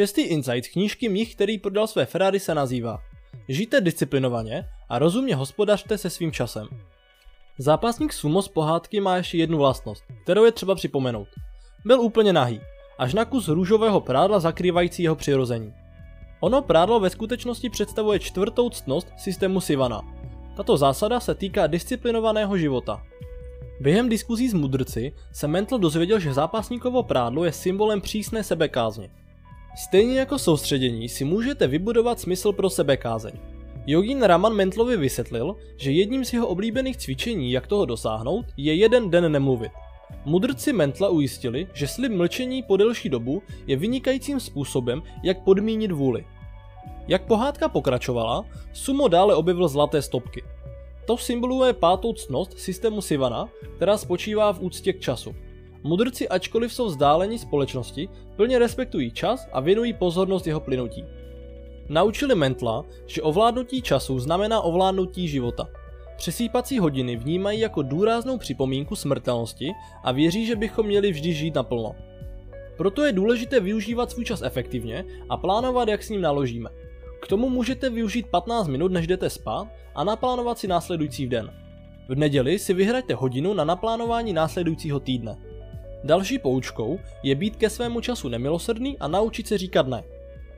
Šestý insight knížky Mích, který prodal své Ferrari se nazývá Žijte disciplinovaně a rozumně hospodařte se svým časem. Zápasník sumo z pohádky má ještě jednu vlastnost, kterou je třeba připomenout. Byl úplně nahý, až na kus růžového prádla zakrývající jeho přirození. Ono prádlo ve skutečnosti představuje čtvrtou ctnost systému Sivana. Tato zásada se týká disciplinovaného života. Během diskuzí s mudrci se Mental dozvěděl, že zápasníkovo prádlo je symbolem přísné sebekázně. Stejně jako soustředění si můžete vybudovat smysl pro sebekázeň. Jogin Raman Mentlovi vysvětlil, že jedním z jeho oblíbených cvičení, jak toho dosáhnout, je jeden den nemluvit. Mudrci Mentla ujistili, že slib mlčení po delší dobu je vynikajícím způsobem, jak podmínit vůli. Jak pohádka pokračovala, Sumo dále objevil zlaté stopky. To symboluje pátou ctnost systému Sivana, která spočívá v úctě k času. Mudrci, ačkoliv jsou vzdálení společnosti, plně respektují čas a věnují pozornost jeho plynutí. Naučili Mentla, že ovládnutí času znamená ovládnutí života. Přesýpací hodiny vnímají jako důraznou připomínku smrtelnosti a věří, že bychom měli vždy žít naplno. Proto je důležité využívat svůj čas efektivně a plánovat, jak s ním naložíme. K tomu můžete využít 15 minut, než jdete spát a naplánovat si následující den. V neděli si vyhraďte hodinu na naplánování následujícího týdne. Další poučkou je být ke svému času nemilosrdný a naučit se říkat ne.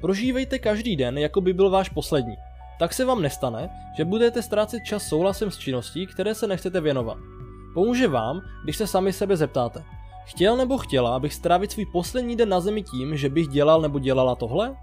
Prožívejte každý den, jako by byl váš poslední. Tak se vám nestane, že budete ztrácet čas souhlasem s činností, které se nechcete věnovat. Pomůže vám, když se sami sebe zeptáte. Chtěl nebo chtěla, abych strávit svůj poslední den na zemi tím, že bych dělal nebo dělala tohle?